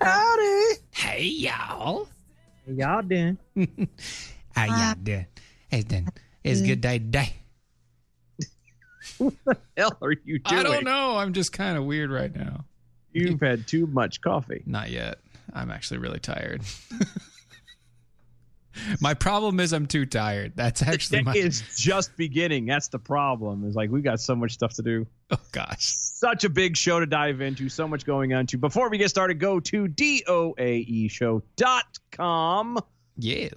Howdy. Hey, y'all. How y'all doing? How y'all doing? It's, done. it's good day today. What the hell are you doing? I don't know. I'm just kind of weird right now. You've had too much coffee. Not yet. I'm actually really tired. my problem is I'm too tired. That's actually my. It's just beginning. That's the problem. Is like we got so much stuff to do. Oh gosh. Such a big show to dive into. So much going on. To before we get started, go to doaeshow.com. Yes.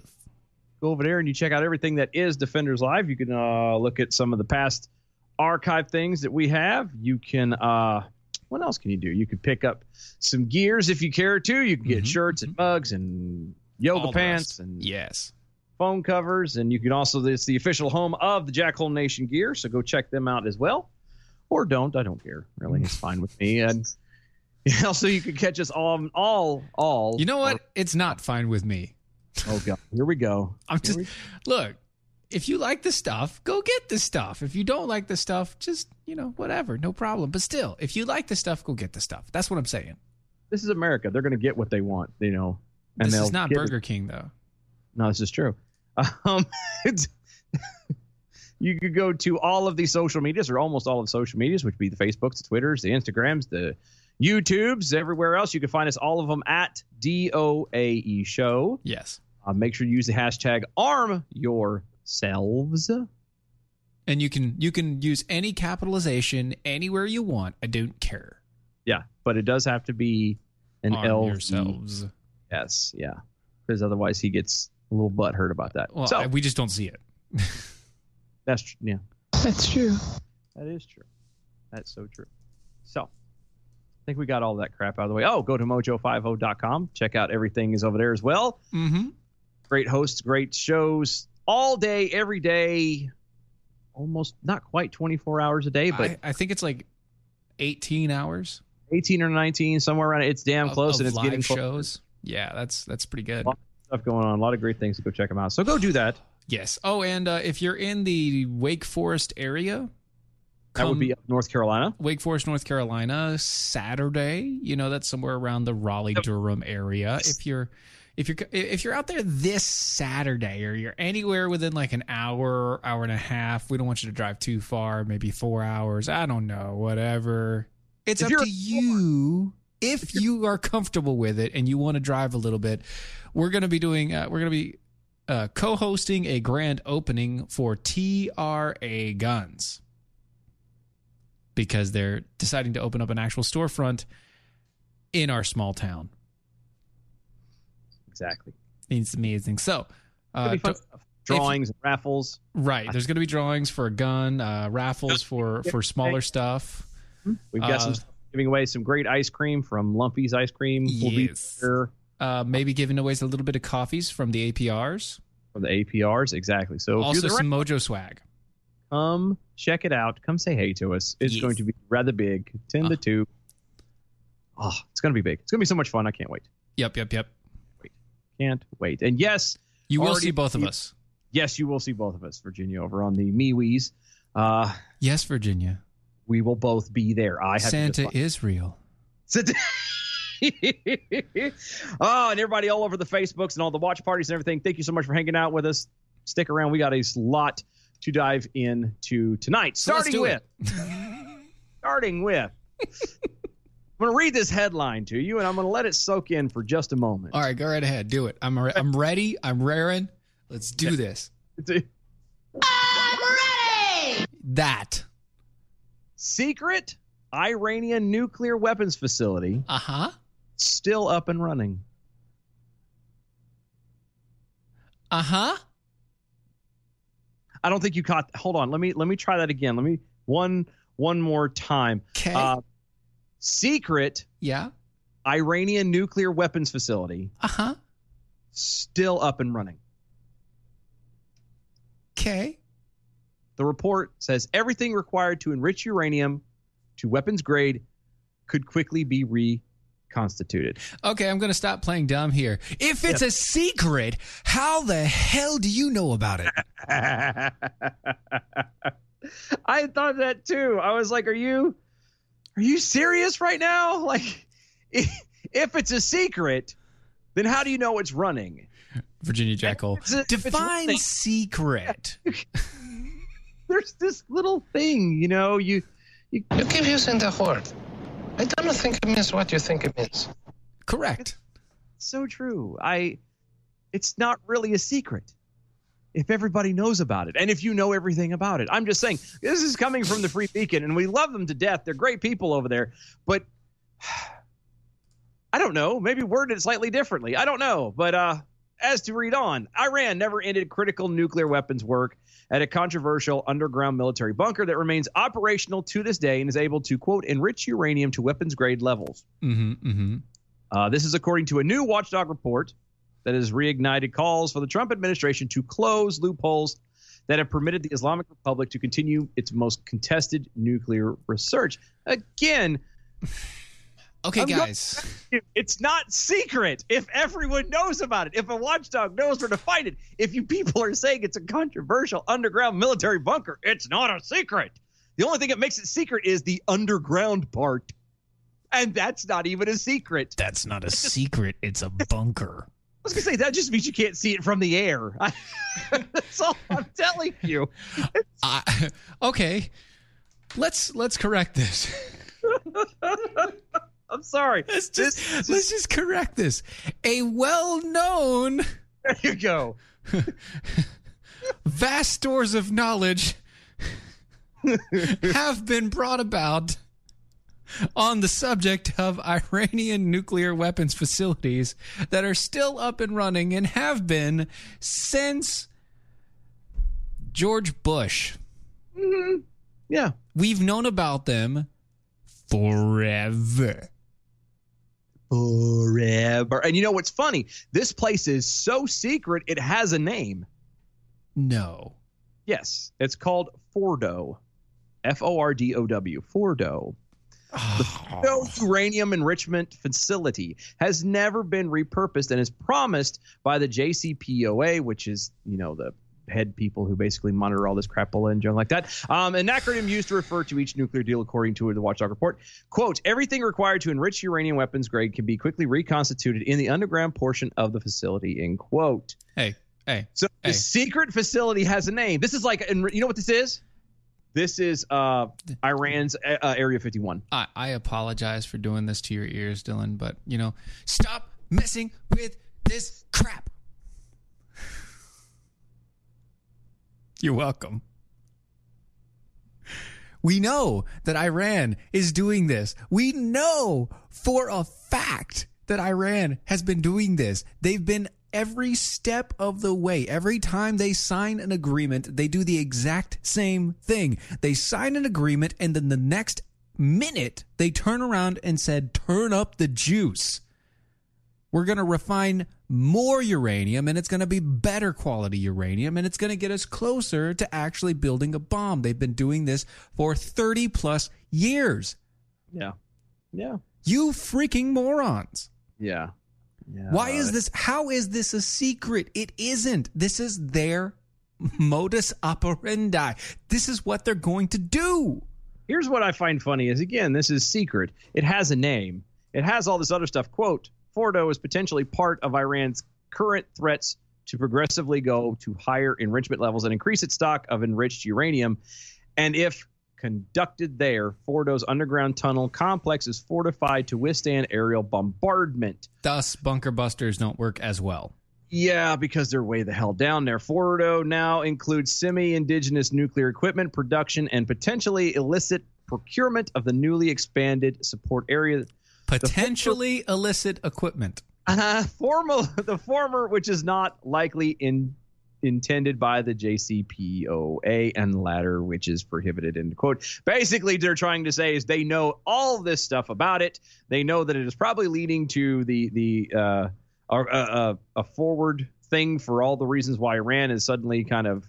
Go over there and you check out everything that is Defenders Live. You can uh, look at some of the past archive things that we have. You can. Uh, what else can you do? You can pick up some gears if you care to. You can get Mhm, shirts and mugs and yoga pants and Yes. phone covers, and you can also it's the official home of the Jackhole Nation gear, so go check them out as well, or don't. I don't care. Really, it's fine with me. And also, you can catch us all, all, all. You know what? It's not fine with me. Oh god, here we go. I'm just we- look. If you like the stuff, go get the stuff. If you don't like the stuff, just you know whatever, no problem. But still, if you like the stuff, go get the stuff. That's what I'm saying. this is America. They're going to get what they want, you know. And this is not give it- Burger King though. No, this is true. Um, you could go to all of the social medias, or almost all of the social medias, which would be the Facebooks, the Twitters, the Instagrams, the YouTubes, everywhere else. You can find us all of them at DOAE E Show. Yes. Uh, make sure you use the hashtag arm yourselves. And you can you can use any capitalization anywhere you want. I don't care. Yeah, but it does have to be an Arm L. yourselves. Yes, yeah, because otherwise he gets a little butt hurt about that. Well, so I- we just don't see it. that's tr- yeah, That's true. that is true. That's so true. So I think we got all that crap out of the way. Oh, go to mojo50.com. Check out everything is over there as well. Mm-hmm. Great hosts, great shows all day, every day. Almost not quite 24 hours a day, but I, I think it's like 18 hours 18 or 19, somewhere around it. It's damn of, close, of and it's live getting close. shows. Yeah, that's that's pretty good. Lot of stuff going on. A lot of great things to go check them out. So go do that. Yes. Oh, and uh, if you're in the Wake Forest area, That would be up North Carolina. Wake Forest, North Carolina, Saturday. You know, that's somewhere around the Raleigh Durham area. If you're if you're if you're out there this Saturday or you're anywhere within like an hour, hour and a half, we don't want you to drive too far, maybe four hours. I don't know, whatever. It's If up to you. If you are comfortable with it and you want to drive a little bit, we're going to be doing. Uh, we're going to be uh, co-hosting a grand opening for TRA Guns because they're deciding to open up an actual storefront in our small town. Exactly. It's amazing. So, uh. Drawings, and raffles. right, there's going to be drawings for a gun, uh, raffles for for smaller stuff. We've got Uh, some stuff giving away some great ice cream from Lumpy's Ice Cream. Will be Yes. Uh, maybe giving away a little bit of coffees from the APRs. from the APRs. Exactly. So also, some Mojo swag. come check it out. Come say hey to us. It's Yes. going to be rather big. Ten Ah. to two. Oh, it's going to be big. It's going to be so much fun. I can't wait. Yep, yep, yep. Wait. Can't wait. And yes, You will see both of us. yes, you will see both of us, Virginia, over on the MeWe's. Uh, Yes, Virginia. We will both be there. I have Santa just- is real. Sit oh, and everybody all over the Facebooks and all the watch parties and everything. Thank you so much for hanging out with us. Stick around. We got a lot to dive into tonight. So let's Starting with, starting with. I'm going to read this headline to you, and I'm going to let it soak in for just a moment. All right, go right ahead. Do it. I'm re- I'm ready. I'm raring. Let's do this. I'm ready. That. Secret Iranian nuclear weapons facility Uh huh. still up and running. Uh huh. I don't think you caught. Hold on. Let me let me try that again. Let me one one more time. Okay. Uh, secret yeah. Iranian nuclear weapons facility Uh huh. still up and running. Okay. The report says everything required to enrich uranium to weapons grade could quickly be reconstituted. Okay, I'm going to stop playing dumb here. If it's a secret, how the hell do you know about it? I thought that too. I was like, "Are you, are you serious right now? Like, if, if it's a secret, then how do you know it's running? Virginia Jackal. If it's- if it's Define running- secret. There's this little thing, you know. You, you You keep using that word. I don't think it means what you think it means. Correct. so true. I, it's not really a secret if everybody knows about it and if you know everything about it. I'm just saying this is coming from the Free Beacon, and we love them to death. They're great people over there, but I don't know. Maybe worded it slightly differently. I don't know, but uh. As to read on, Iran never ended critical nuclear weapons work at a controversial underground military bunker that remains operational to this day and is able to, quote, enrich uranium to weapons grade levels. Mm-hmm. Mm-hmm. Uh, this is according to a new watchdog report that has reignited calls for the Trump administration to close loopholes that have permitted the Islamic Republic to continue its most contested nuclear research. Again, Okay, I'm guys. it's not secret if everyone knows about it. If a watchdog knows where to find it. If you people are saying it's a controversial underground military bunker, it's not a secret. The only thing that makes it secret is the underground part. And that's not even a secret. That's not a secret. It's a bunker. I was gonna say that just means you can't see it from the air. That's all I'm telling you. I, okay. Let's let's correct this. I'm sorry. Let's just This- let's just correct this. A well-known There you go. vast stores of knowledge have been brought about on the subject of Iranian nuclear weapons facilities that are still up and running and have been since George Bush. Mm-hmm. Yeah. We've known about them forever. Forever. And you know what's funny? This place is so secret it has a name. No. Yes. It's called Fordow. F O R D O W. Fordow. The ah. Fordow Uranium Enrichment Facility has never been repurposed and is promised by the JCPOA, which is, you know, the head people who basically monitor all this crapola and junk like that. Um, an acronym used to refer to each nuclear deal, according to the Watchdog report. Quote: Everything required to enrich uranium weapons grade can be quickly reconstituted in the underground portion of the facility. End quote. Hey, hey. So Hey. the secret facility has a name. This is like, and you know what this is? This is uh, Iran's uh, uh, Area 51. I, I apologize for doing this to your ears, Dylan, but you know, stop messing with this crap. You're welcome. We know that Iran is doing this. We know for a fact that Iran has been doing this. They've been every step of the way. Every time they sign an agreement, they do the exact same thing. They sign an agreement and then the next minute they turn around and said, "Turn up the juice." We're going to refine more uranium and it's going to be better quality uranium and it's going to get us closer to actually building a bomb. They've been doing this for 30 plus years. Yeah. Yeah. You freaking morons. Yeah. Yeah. Why is this? How is this a secret? It isn't. This is their modus operandi. This is what they're going to do. Here's what I find funny is again, this is secret. It has a name. It has all this other stuff. Quote, Fordow is potentially part of Iran's current threats to progressively go to higher enrichment levels and increase its stock of enriched uranium. And if conducted there, Fordow's underground tunnel complex is fortified to withstand aerial bombardment. Thus, bunker busters don't work as well. Yeah, because they're way the hell down there. Fordow now includes semi indigenous nuclear equipment production and potentially illicit procurement of the newly expanded support area. Potentially for- illicit equipment. Uh, formal, the former, which is not likely in intended by the JCPOA, and the latter, which is prohibited. End quote. Basically, they're trying to say is they know all this stuff about it. They know that it is probably leading to the the uh, a, a, a forward thing for all the reasons why Iran is suddenly kind of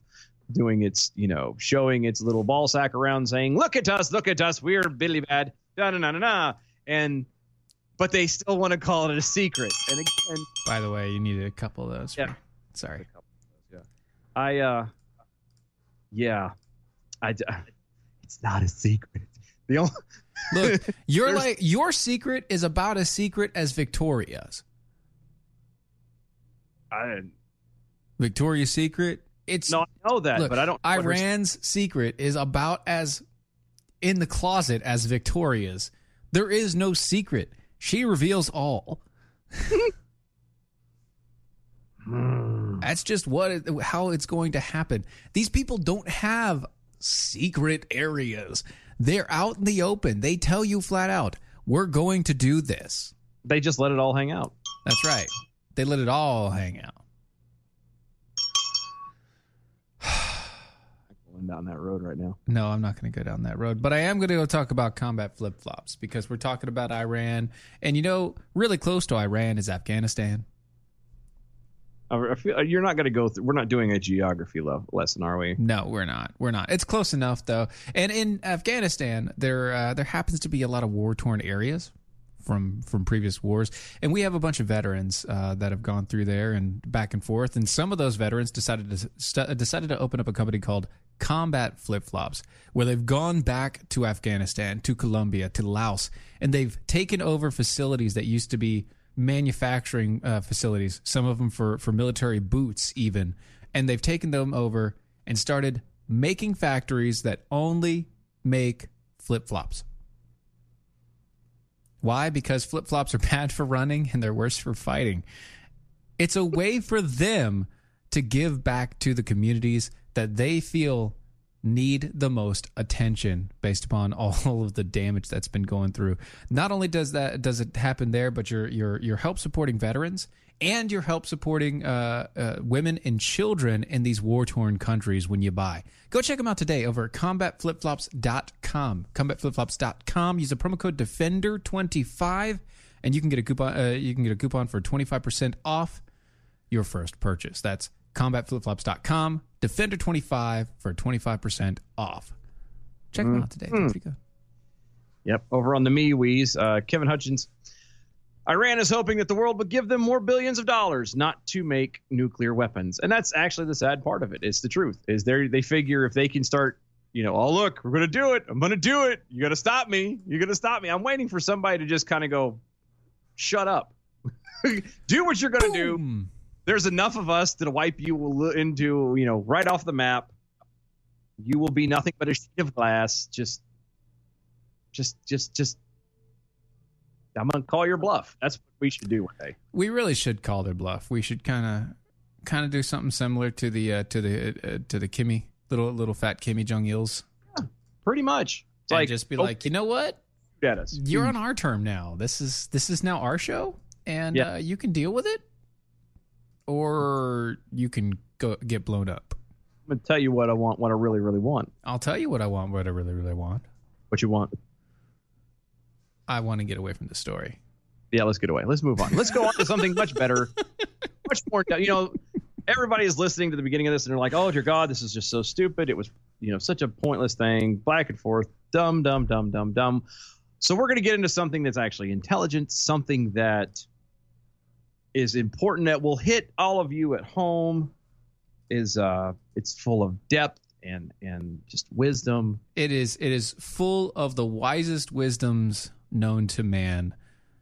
doing its, you know, showing its little ball sack around, saying, "Look at us, look at us, we're Billy Bad." Da da da da da. And but they still want to call it a secret. And again, by the way, you needed a couple of those. Yeah. For, sorry. Yeah. I uh, yeah, I. It's not a secret. The only look, you're like your secret is about as secret as Victoria's. I Victoria's Secret. It's no, I know that, look, but I don't. Iran's secret is about as in the closet as Victoria's. There is no secret. She reveals all. Hmm. That's just what it, how it's going to happen. These people don't have secret areas. They're out in the open. They tell you flat out, "We're going to do this." They just let it all hang out. That's right. They let it all hang out. Going down that road right now. No, I'm not going to go down that road, but I am going to go talk about combat flip flops because we're talking about Iran, and you know, really close to Iran is Afghanistan. I feel, you're not going to go through. We're not doing a geography lesson, are we? No, we're not. We're not. It's close enough though. And in Afghanistan, there uh, there happens to be a lot of war torn areas from from previous wars, and we have a bunch of veterans uh, that have gone through there and back and forth. And some of those veterans decided to st- decided to open up a company called Combat Flip Flops, where they've gone back to Afghanistan, to Colombia, to Laos, and they've taken over facilities that used to be manufacturing uh, facilities, some of them for, for military boots, even. And they've taken them over and started making factories that only make flip flops. Why? Because flip flops are bad for running and they're worse for fighting. It's a way for them to give back to the communities that they feel need the most attention based upon all of the damage that's been going through. Not only does that does it happen there, but you're you're you're help supporting veterans and you're help supporting uh, uh, women and children in these war torn countries when you buy. Go check them out today over at combatflipflops.com. Combatflipflops.com. Use the promo code Defender25 and you can get a coupon. Uh, you can get a coupon for 25% off your first purchase. That's combatflipflops.com. Defender25 for 25% off. Check them out today. They're pretty good. Yep. Over on the MeWe's, uh, Kevin Hutchins. Iran is hoping that the world would give them more billions of dollars, not to make nuclear weapons. And that's actually the sad part of it. It's the truth. Is they they figure if they can start, you know, oh look, we're gonna do it. I'm gonna do it. You gotta stop me. You're gonna stop me. I'm waiting for somebody to just kind of go, shut up. do what you're gonna Boom. do there's enough of us to wipe you into you know right off the map you will be nothing but a sheet of glass just just just just i'm gonna call your bluff that's what we should do one day We really should call their bluff. We should kind of kind of do something similar to the uh, to the uh, to the Kimmy little little fat Kimmy Jong Il's. Pretty much. It's and like just be oh, like, you know what? You're on our term now. This is this is now our show, and Yeah. uh, you can deal with it, or you can go get blown up. I'm gonna tell you what I want. What I really, really want. I'll tell you what I want. What I really, really want. What you want? I want to get away from the story. Yeah, let's get away. Let's move on. Let's go on to something much better, much more. You know, everybody is listening to the beginning of this and they're like, "Oh dear God, this is just so stupid. It was, you know, such a pointless thing, back and forth, dumb, dumb, dumb, dumb, dumb." So we're going to get into something that's actually intelligent, something that is important that will hit all of you at home. Is uh, it's full of depth and and just wisdom. It is it is full of the wisest wisdoms known to man.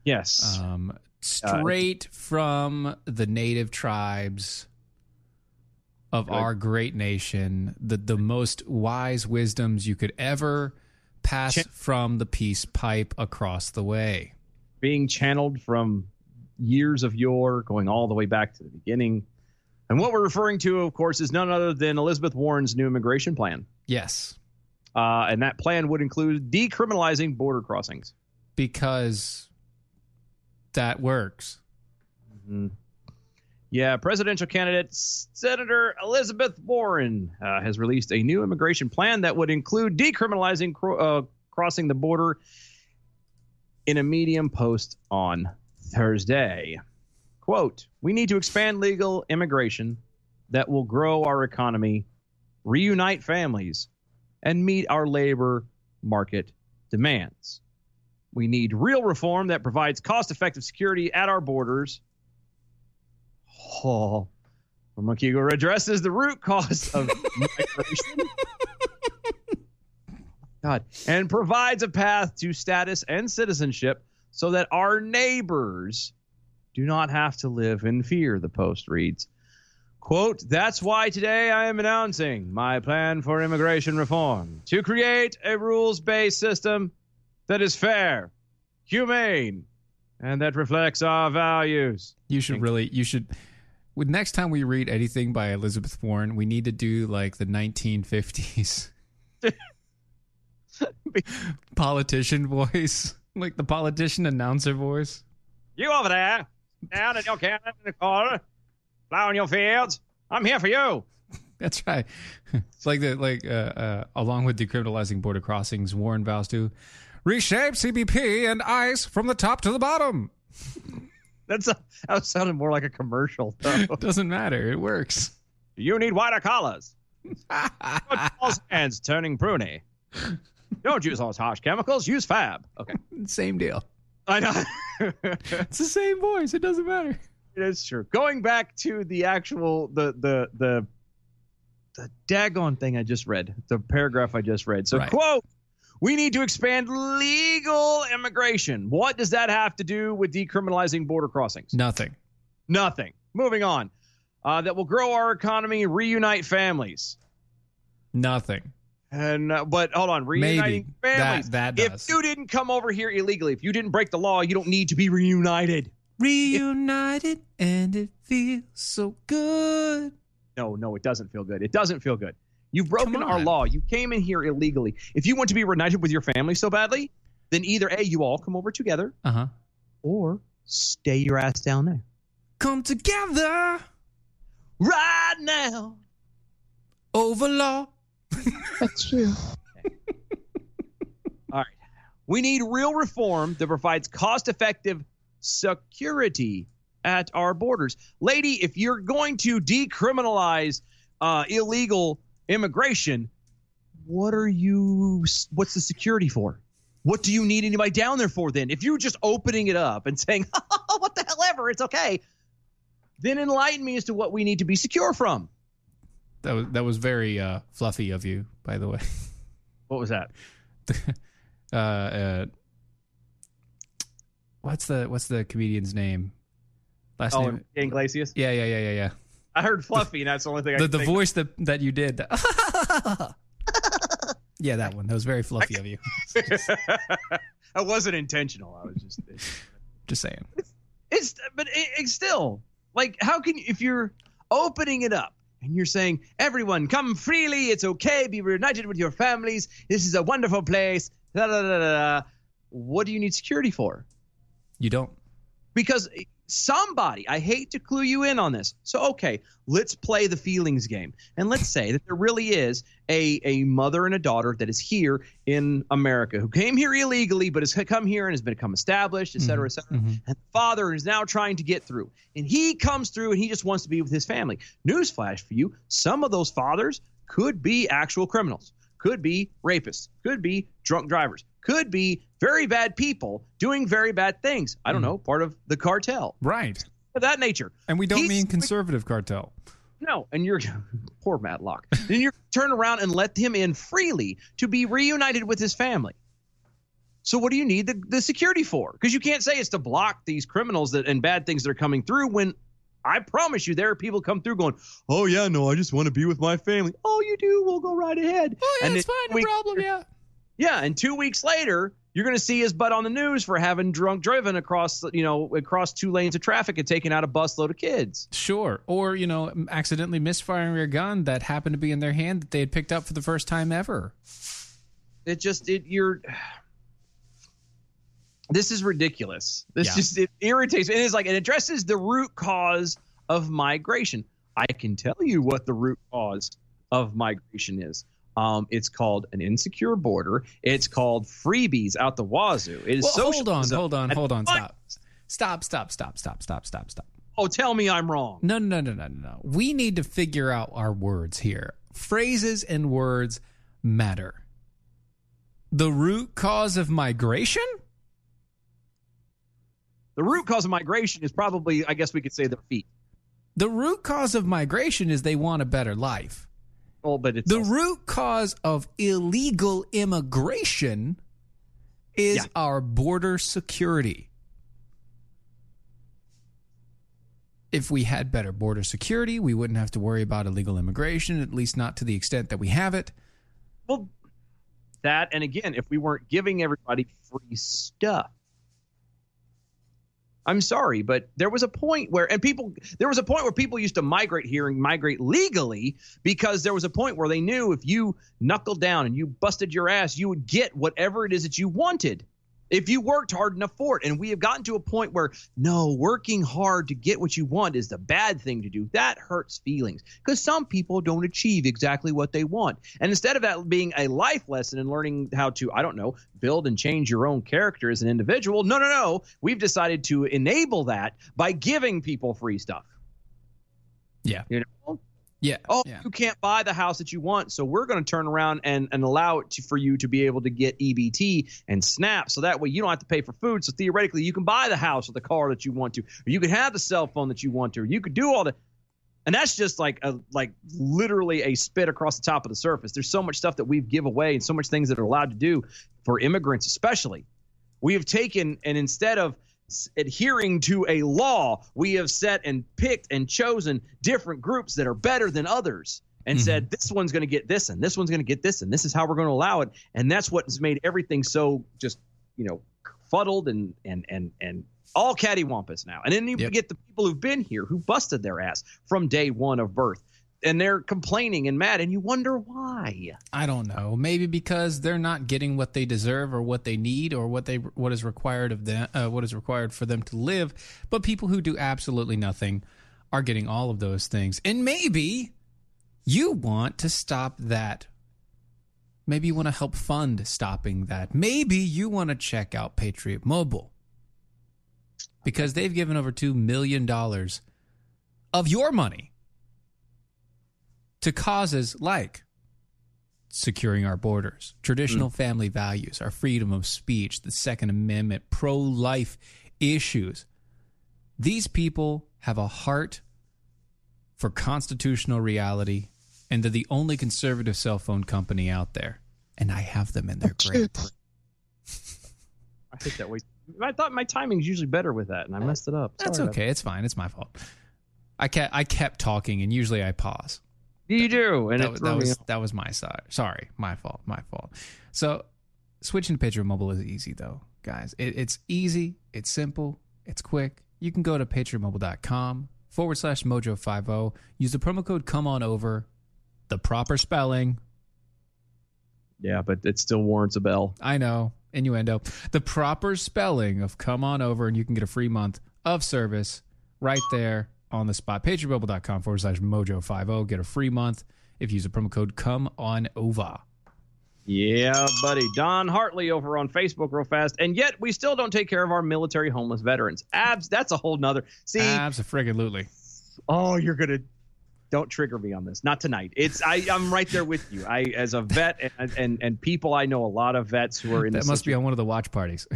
Yes, Um, straight from the native tribes of Good. our great nation, the the most wise wisdoms you could ever pass Ch- from the peace pipe across the way. being channeled from years of yore, going all the way back to the beginning. And what we're referring to, of course, is none other than Elizabeth Warren's new immigration plan. Yes, Uh, and that plan would include decriminalizing border crossings. because that works. Mhm. Yeah, presidential candidate Senator Elizabeth Warren uh, has released a new immigration plan that would include decriminalizing cro- uh, crossing the border in a Medium post on Thursday. Quote, we need to expand legal immigration that will grow our economy, reunite families, and meet our labor market demands. We need real reform that provides cost effective security at our borders. Oh, Makigo addresses the root cause of migration. God, and provides a path to status and citizenship so that our neighbors do not have to live in fear, the post reads. Quote, that's why today I am announcing my plan for immigration reform to create a rules based system that is fair, humane, and that reflects our values. You should really you should with next time we read anything by Elizabeth Warren, we need to do like the 1950s politician voice, like the politician announcer voice. You over there, down in your cabin in the corner, plowing your fields. I'm here for you. That's right. It's like the like uh, uh, along with decriminalizing border crossings, Warren vows to reshape CBP and ICE from the top to the bottom. That's a, that sounded more like a commercial. Though. Doesn't matter. It works. you need wider collars. Hands turning pruny. Don't use all those harsh chemicals. Use Fab. Okay, Same deal. I know. It's the same voice. It doesn't matter. It is true. Going back to the actual the the the the daggone thing I just read, the paragraph I just read. So Right. quote, we need to expand legal immigration. What does that have to do with decriminalizing border crossings? Nothing. Nothing. Moving on. Uh, that will grow our economy, reunite families. Nothing. And uh, but hold on, reuniting Maybe. families. That- that. If you didn't come over here illegally, if you didn't break the law, you don't need to be reunited. Reunited and it feels so good. No, no, it doesn't feel good. It doesn't feel good. You've broken our law. You came in here illegally. If you want to be reunited with your family so badly, then either A, you all come over together, Uh huh. or stay your ass down there. Come together Right now. over law. That's true. All right. We need real reform that provides cost effective security at our borders. Lady, if you're going to decriminalize uh, illegal immigration, what are you, what's the security for? What do you need anybody down there for then? If you're just opening it up and saying, oh, what the hell ever, it's okay, then enlighten me as to what we need to be secure from. That was that was very uh, fluffy of you, by the way. What was that? uh, uh, what's the what's the comedian's name? Last Oh, name? Iglesias? Yeah, yeah, yeah, yeah, yeah. I heard fluffy, and that's the only thing I The the think of. voice that that you did. the- yeah, that one. That was very fluffy of you. I wasn't intentional. I was just Just saying. it's but it, it's still like how can if you're opening it up and you're saying, everyone, come freely. It's okay. Be reunited with your families. This is a wonderful place. Da, da, da, da. What do you need security for? You don't. Because somebody, I hate to clue you in on this. So, okay, let's play the feelings game. And let's say that there really is a, a mother and a daughter that is here in America who came here illegally, but has come here and has become established, et cetera, mm-hmm. et cetera. Mm-hmm. And the father is now trying to get through. And he comes through and he just wants to be with his family. Newsflash for you some of those fathers could be actual criminals, could be rapists, could be drunk drivers, could be very bad people doing very bad things. I don't hmm. know, part of the cartel Right. of that nature. And we don't He's- mean conservative cartel. No, and you're poor Matlock. then you're turn around and let him in freely to be reunited with his family. So what do you need the, the security for? Because you can't say it's to block these criminals that and bad things that are coming through when I promise you there are people come through going, Oh yeah, no, I just want to be with my family. Oh, you do, we'll go right ahead. Oh, yeah, And it's fine. No problem. Yeah. Yeah, and two weeks later, you're going to see his butt on the news for having drunk driven across, you know, across two lanes of traffic and taking out a busload of kids. Sure. Or, you know, accidentally misfiring a gun that happened to be in their hand that they had picked up for the first time ever. it just it you're this is ridiculous this Yeah. just it irritates me. it is like it addresses the root cause of migration i can tell you what the root cause of migration is um, it's called an insecure border. It's called freebies out the wazoo. It is Well, hold on, hold on, hold on. Stop. Stop, stop, stop, stop, stop, stop, stop. Oh, tell me I'm wrong. No, no, no, no, no, no. We need to figure out our words here. Phrases and words matter. The root cause of migration? The root cause of migration is probably, I guess we could say, their feet. The root cause of migration is they want a better life. Oh, but it's The also- root cause of illegal immigration is Yeah. our border security. If we had better border security, we wouldn't have to worry about illegal immigration, at least not to the extent that we have it. well, that and again, if we weren't giving everybody free stuff. I'm sorry, but there was a point where, and people, there was a point where people used to migrate here and migrate legally because there was a point where they knew if you knuckled down and you busted your ass, you would get whatever it is that you wanted if you worked hard enough for it. And we have gotten to a point where no, working hard to get what you want is the bad thing to do. That hurts feelings because some people don't achieve exactly what they want. And instead of that being a life lesson and learning how to, I don't know, build and change your own character as an individual, no, no, no. We've decided to enable that by giving people free stuff. Yeah. You know? Yeah. Oh, yeah. you can't buy the house that you want, so we're going to turn around and, and allow it to, for you to be able to get EBT and SNAP, so that way you don't have to pay for food. So theoretically, you can buy the house or the car that you want to, or you can have the cell phone that you want to, or you could do all the. And that's just like a like literally a spit across the top of the surface. There's so much stuff that we've give away and so much things that are allowed to do for immigrants, especially. We have taken and instead of adhering to a law, we have set and picked and chosen different groups that are better than others and mm-hmm. said this one's going to get this and this one's going to get this and this is how we're going to allow it. And that's what's made everything so just you know fuddled and and and and all cattywampus now. And then you Yep. get the people who've been here who busted their ass from day one of birth. And they're complaining and mad, and you wonder why. I don't know. Maybe because they're not getting what they deserve or what they need or what they what is required of them uh, what is required for them to live. But people who do absolutely nothing are getting all of those things. And maybe you want to stop that. Maybe you want to help fund stopping that. Maybe you want to check out Patriot Mobile because they've given over 2 million dollars of your money to causes like securing our borders, traditional mm. family values, our freedom of speech, the Second Amendment, pro life issues. These people have a heart for constitutional reality, and they're the only conservative cell phone company out there. And I have them, in their oh, great. I hate that way. I thought my timing's usually better with that, and I messed it up. That's Sorry about okay. It's fine. It's my fault. I kept I kept talking, and usually I pause. That. You do, and that, was- that was that was my side. Sorry, my fault. My fault. So switching to Patriot Mobile is easy though, guys. It, it's easy. It's simple. It's quick. You can go to patriotmobile.com forward slash mojo50. Use the promo code come on over. The proper spelling. Yeah, but it still warrants a bell. I know. Innuendo. The proper spelling of come on over, and you can get a free month of service right there on the spot. Patriotmobile.com forward slash mojo50. Get a free month if you use the promo code come on over. Yeah, buddy. Don Hartley over on Facebook real fast. And yet we still don't take care of our military homeless veterans. Abs, that's a whole nother. See, abs, Absolutely. oh, you're going to. Don't trigger me on this. Not tonight. It's I. I'm right there with you. I, as a vet, and and, and people I know a lot of vets who are in. That this must be on one of the watch parties.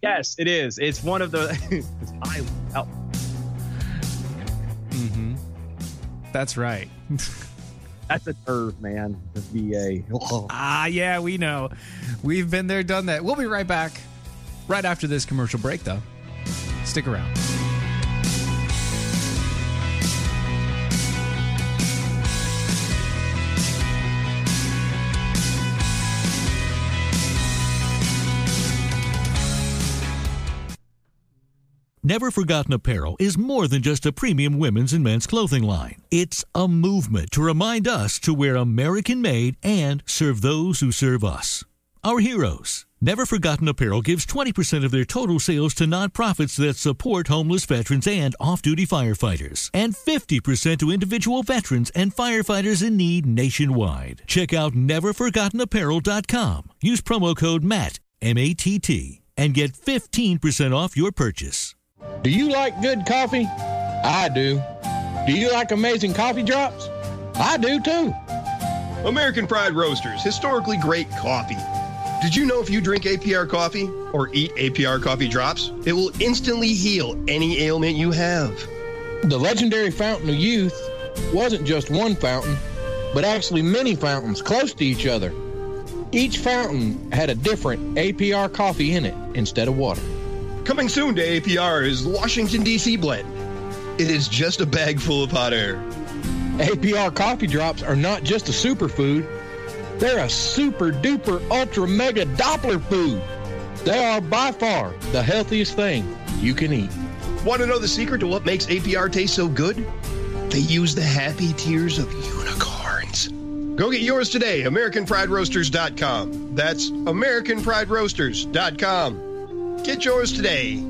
Yes, it is. It's one of the. I. Oh, That's right. that's a curve, man. The VA. Oh. Ah, yeah, we know. We've been there, done that. We'll be right back right after this commercial break, though. Stick around. Never Forgotten Apparel is more than just a premium women's and men's clothing line. It's a movement to remind us to wear American made and serve those who serve us. Our heroes. Never Forgotten Apparel gives 20% of their total sales to nonprofits that support homeless veterans and off duty firefighters, and 50% to individual veterans and firefighters in need nationwide. Check out neverforgottenapparel.com. Use promo code MATT, M A T T, and get 15% off your purchase. Do you like good coffee? I do. Do you like amazing coffee drops? I do too. American Pride Roasters, historically great coffee. Did you know if you drink APR coffee or eat APR coffee drops, it will instantly heal any ailment you have? The legendary Fountain of Youth wasn't just one fountain, but actually many fountains close to each other. Each fountain had a different APR coffee in it instead of water. Coming soon to APR is Washington, D.C. blend. It is just a bag full of hot air. APR coffee drops are not just a superfood, they're a super duper ultra mega Doppler food. They are by far the healthiest thing you can eat. Want to know the secret to what makes APR taste so good? They use the happy tears of unicorns. Go get yours today, AmericanPrideRoasters.com. That's AmericanPrideRoasters.com. Get yours today.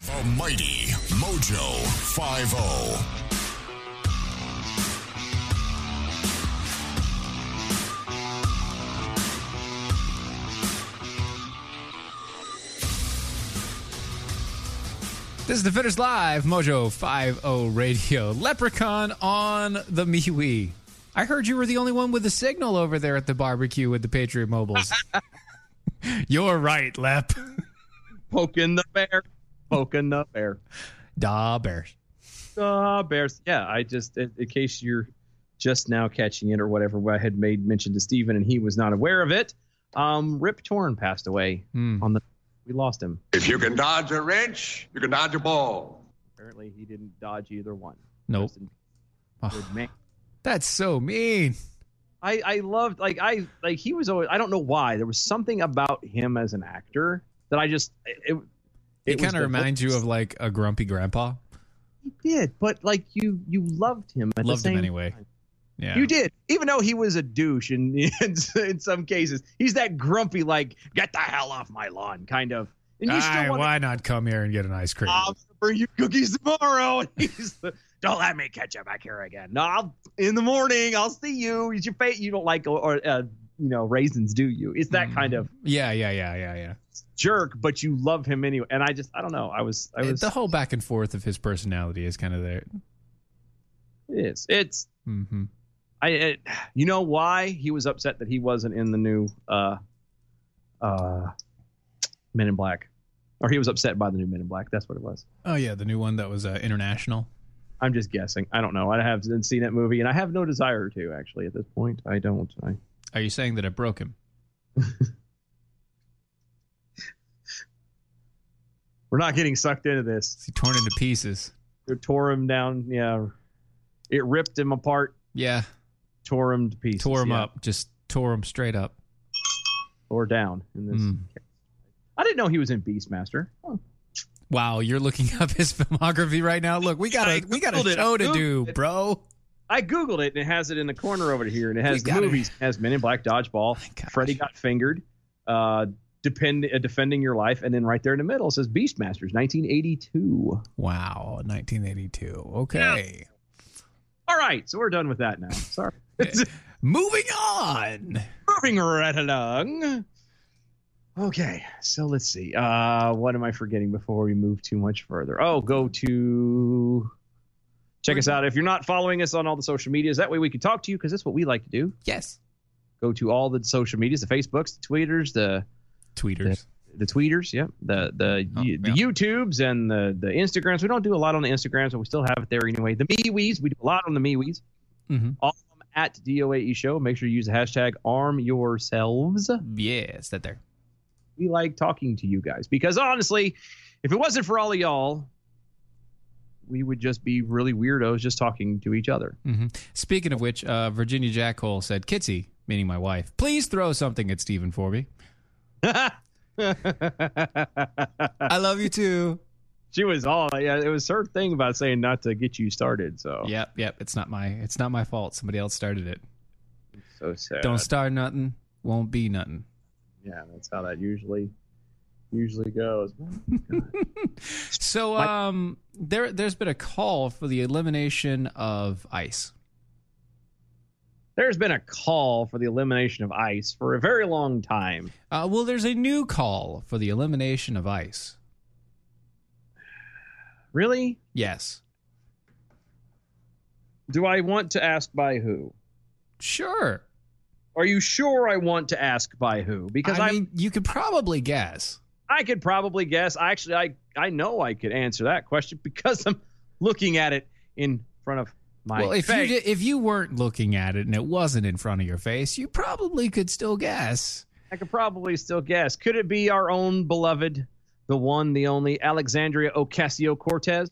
The mighty Mojo 50. This is Defenders Live, Mojo 50 Radio. Leprechaun on the MeWe. I heard you were the only one with a signal over there at the barbecue with the Patriot Mobiles. You're right, Lep. Poking the bear. Poking the bear. Da Bears. Da Bears. Yeah, I just, in, in case you're just now catching it or whatever, I had made mention to Steven and he was not aware of it. Um, Rip Torn passed away Hmm. on the. We lost him. If you can dodge a wrench, you can dodge a ball. Apparently, he didn't dodge either one. Nope. Oh, that's so mean. I I loved like I like he was always I don't know why there was something about him as an actor that I just it it, It, kind of reminds you of like a grumpy grandpa. he did but like you you loved him at Loved him anyway. time. Yeah. You did even though he was a douche in, in in some cases he's that grumpy like get the hell off my lawn kind of and you still want why not come here and get an ice cream? I'll bring you cookies tomorrow. And he's the, don't let me catch you back here again. No, I'll, in the morning I'll see you. It's your fate. You don't like or, or uh, you know raisins, do you? It's that kind of yeah, yeah, yeah, yeah, yeah. jerk, but you love him anyway. And I just I don't know. I was I was the whole back and forth of his personality is kind of there. it is it's mm-hmm. I it, you know why he was upset that he wasn't in the new uh uh Men in Black, or he was upset by the new Men in Black. That's what it was. Oh yeah, the new one that was uh, international. I'm just guessing. I don't know. I haven't seen that movie, and I have no desire to actually at this point. I don't. I, Are you saying that it broke him? we're not getting sucked into this. He torn into pieces. It tore him down. Yeah, it ripped him apart. Yeah, tore him to pieces. tore him yeah. up. Just tore him straight up. or down. In this, Mm. I didn't know he was in Beastmaster. Oh. Wow, you're looking up his filmography right now. Look, we got a we got a show to do, bro. I googled it and it has it in the corner over here, and it has the movies. It has Men in Black, Dodgeball, Freddy Got Fingered, uh, depend, uh, Defending Your Life, and then right there in the middle it says Beastmasters, 1982. Wow, 1982. Okay. All right, so we're done with that now. Sorry. Moving on. Moving right along. Okay, so let's see. Uh, what am I forgetting before we move too much further? Oh, go to check us out. If you're not following us on all the social medias, that way we can talk to you because that's what we like to do. Yes. Go to all the social medias, the Facebooks, the Tweeters, the Tweeters. the, the tweeters, yep, the the Oh, the yeah. YouTubes and the the Instagrams. We don't do a lot on the Instagrams, but we still have it there anyway. The MeWe's, we do a lot on the MeWe's. Mm-hmm. All of them at DOAE Show. Make sure you use the hashtag Arm Yourselves. Yes, that there. We like talking to you guys because honestly, if it wasn't for all of y'all, we would just be really weirdos just talking to each other. hmm Speaking of which, uh, Virginia Jackhole said, Kitsy, meaning my wife, please throw something at Steven for me. I love you too. She was all yeah. It was her thing about saying not to get you started. So Yep, yep. It's not my it's not my fault. Somebody else started it. so sad. Don't start nothing, won't be nothing. Yeah, that's how that usually usually goes. So um there there's been a call for the elimination of ice. There's been a call for the elimination of ice for a very long time. Uh, well, there's a new call for the elimination of ice. Really? Yes. Do I want to ask by who? Sure. Are you sure I want to ask by who? Because I I'm mean, you could probably guess. I could probably guess. Actually, I I know I could answer that question because I'm looking at it in front of my face. well, if face. you did, if you weren't looking at it and it wasn't in front of your face, you probably could still guess. I could probably still guess. Could it be our own beloved, the one, the only Alexandria Ocasio Cortez?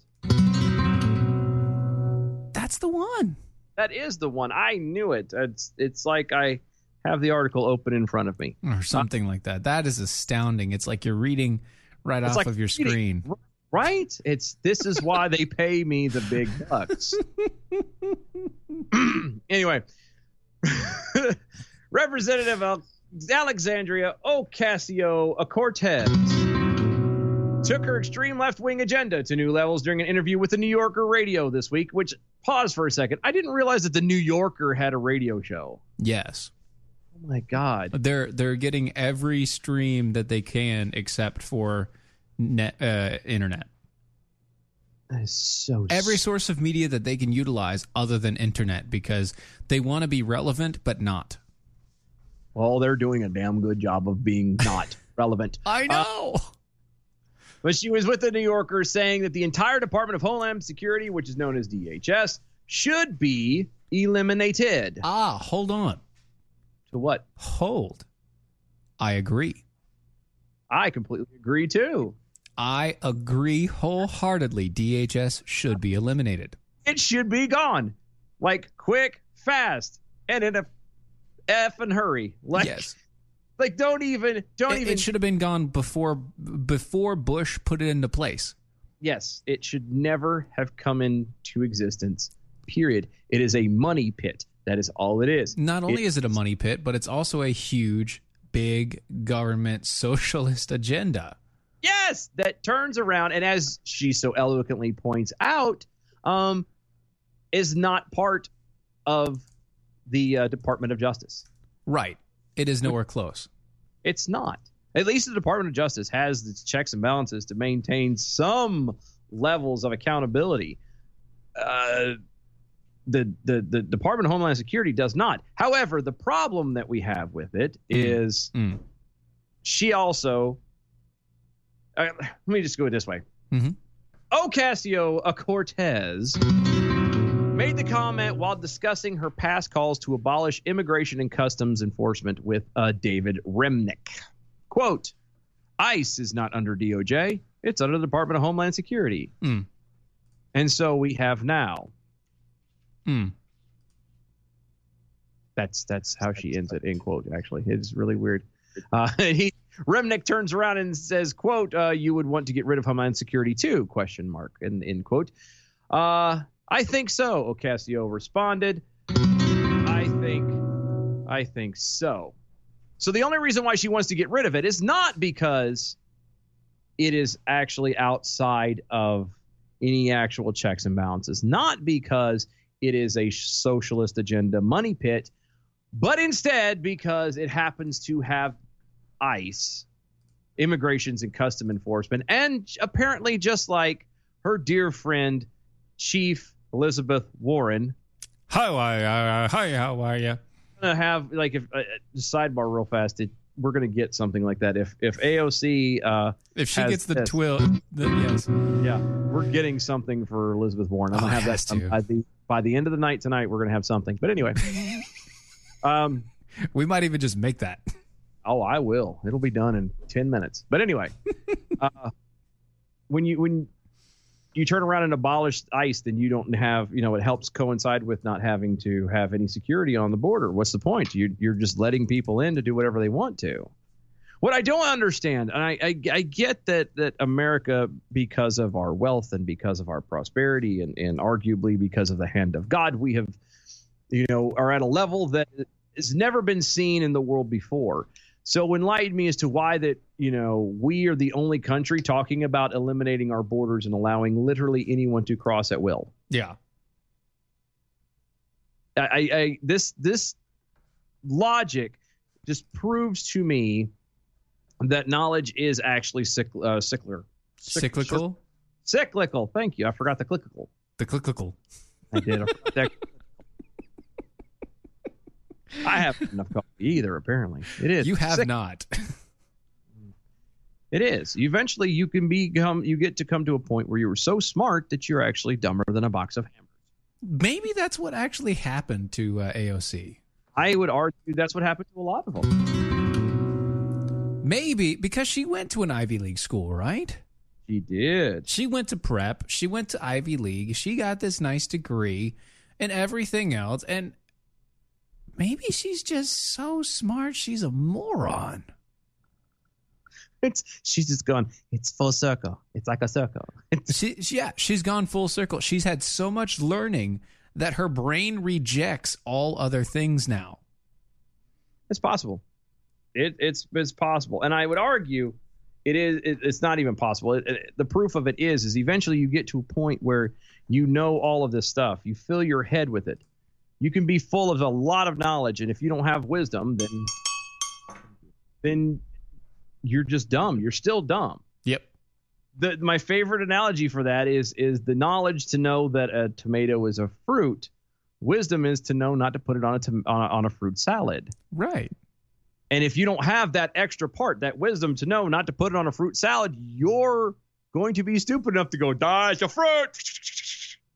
That's the one. That is the one. I knew it. It's it's like I have the article open in front of me. Or something like that. That is astounding. It's like you're reading right off like of your reading, screen. Right? It's this is why they pay me the big bucks. anyway, Representative Al- Alexandria Ocasio Cortez took her extreme left wing agenda to new levels during an interview with the New Yorker radio this week. Which, pause for a second, I didn't realize that the New Yorker had a radio show. Yes. Oh my God. They're they're getting every stream that they can except for net uh, internet. That is so Every source of media that they can utilize other than internet because they want to be relevant but not. Well, they're doing a damn good job of being not relevant. I know. But she was with the New Yorker saying that the entire Department of Homeland Security, which is known as DHS, should be eliminated. Ah, hold on. To what? Hold. I agree. I completely agree too. I agree wholeheartedly. DHS should be eliminated. It should be gone. Like quick, fast, and in a f and hurry. Like yes. like don't even don't It, even it should have been gone before before Bush put it into place. Yes, it should never have come into existence. Period. It is a money pit. That is all it is. Not only is it a money pit, but it's also a huge, big government socialist agenda. Yes, that turns around and as she so eloquently points out, um, is not part of the uh, Department of Justice. Right. It is nowhere close. It's not. At least the Department of Justice has its checks and balances to maintain some levels of accountability. Uh, the, the the Department of Homeland Security does not. However, the problem that we have with it is Mm. she also. Uh, let me just go this way. Mhm. Ocasio Cortez made the comment while discussing her past calls to abolish immigration and customs enforcement with uh, David Remnick. Quote, ICE is not under DOJ, it's under the Department of Homeland Security. Mm. And so we have now. Hmm. That's that's how she ends it. End quote. Actually, it's really weird. Uh, he Remnick turns around and says, "quote uh, You would want to get rid of Homeland Security too?" Question mark. And end quote. Uh, I think so. Ocasio responded. I think, I think so. So the only reason why she wants to get rid of it is not because it is actually outside of any actual checks and balances, not because it is a socialist agenda money pit, but instead because it happens to have ICE, immigrations and custom enforcement, and apparently just like her dear friend, Chief Elizabeth Warren. How are you? Uh, hi, how are you? Gonna have like if uh, sidebar real fast. It, we're gonna get something like that if if AOC uh, If she has gets the twill, yes. yeah, we're getting something for Elizabeth Warren. I'm Oh, gonna it have that to. By the end of the night tonight. We're gonna have something. But anyway, um, we might even just make that. Oh, I will. It'll be done in ten minutes. But anyway, uh, when you when you turn around and abolish ICE, then you don't have you know it helps coincide with not having to have any security on the border. What's the point? You you're just letting people in to do whatever they want to. What I don't understand, and I, I, I get that that America, because of our wealth and because of our prosperity, and, and arguably because of the hand of God, we have, you know, are at a level that has never been seen in the world before. So enlighten me as to why that you know we are the only country talking about eliminating our borders and allowing literally anyone to cross at will. Yeah. I, I, I this this logic just proves to me that knowledge is actually cyc, uh, cycler. Cyc- Cyclical? Cyclical. Thank you. I forgot the clickable. The clicklical. I did. I I haven't enough coffee either. Apparently, it is. You have Cyc- not. It is. Eventually, you can become. You get to come to a point where you were so smart that you're actually dumber than a box of hammers. Maybe that's what actually happened to uh, AOC. I would argue that's what happened to a lot of them. Maybe because she went to an Ivy League school, right? She did. She went to prep. She went to Ivy League. She got this nice degree and everything else. And maybe she's just so smart. She's a moron. It's she's just gone. It's full circle. It's like a circle. She, yeah, she's gone full circle. She's had so much learning that her brain rejects all other things now. It's possible. It, it's it's possible, and I would argue it is. It, it's not even possible. It, it- the proof of it is is eventually you get to a point where you know all of this stuff. You fill your head with it. You can be full of a lot of knowledge, and if you don't have wisdom, then then you're just dumb. You're still dumb. Yep. The, my favorite analogy for that is is the knowledge to know that a tomato is a fruit. Wisdom is to know not to put it on a tom- on a, on a fruit salad. Right. And if you don't have that extra part, that wisdom to know not to put it on a fruit salad, you're going to be stupid enough to go, "Dice a fruit."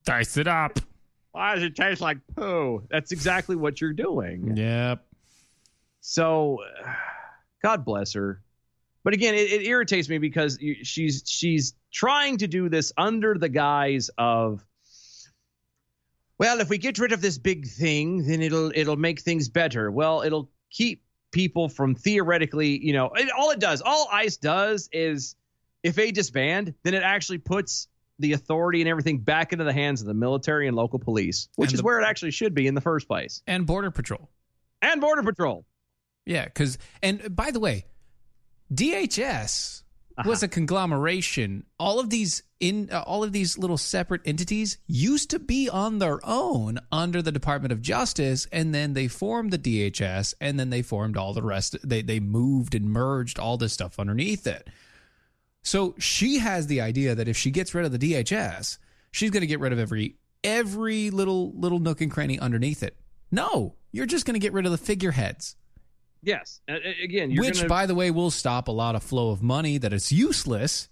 Dice it up. Why does it taste like poo? That's exactly what you're doing. Yep. So, God bless her. But again, it, it irritates me because she's she's trying to do this under the guise of, well, if we get rid of this big thing, then it'll it'll make things better. Well, it'll keep people from theoretically, you know, it, all it does, all ICE does is, if they disband, then it actually puts the authority and everything back into the hands of the military and local police, which And is the- where it actually should be in the first place, And Border Patrol. and Border Patrol. Yeah, because and by the way, DHS was a conglomeration. All of these in uh, all of these little separate entities used to be on their own under the Department of Justice, and then they formed the DHS, and then they formed all the rest. They they moved and merged all this stuff underneath it. So she has the idea that if she gets rid of the DHS, she's going to get rid of every every little little nook and cranny underneath it. No, you're just going to get rid of the figureheads. Yes. Again, you're Which, gonna, by the way, will stop a lot of flow of money that is useless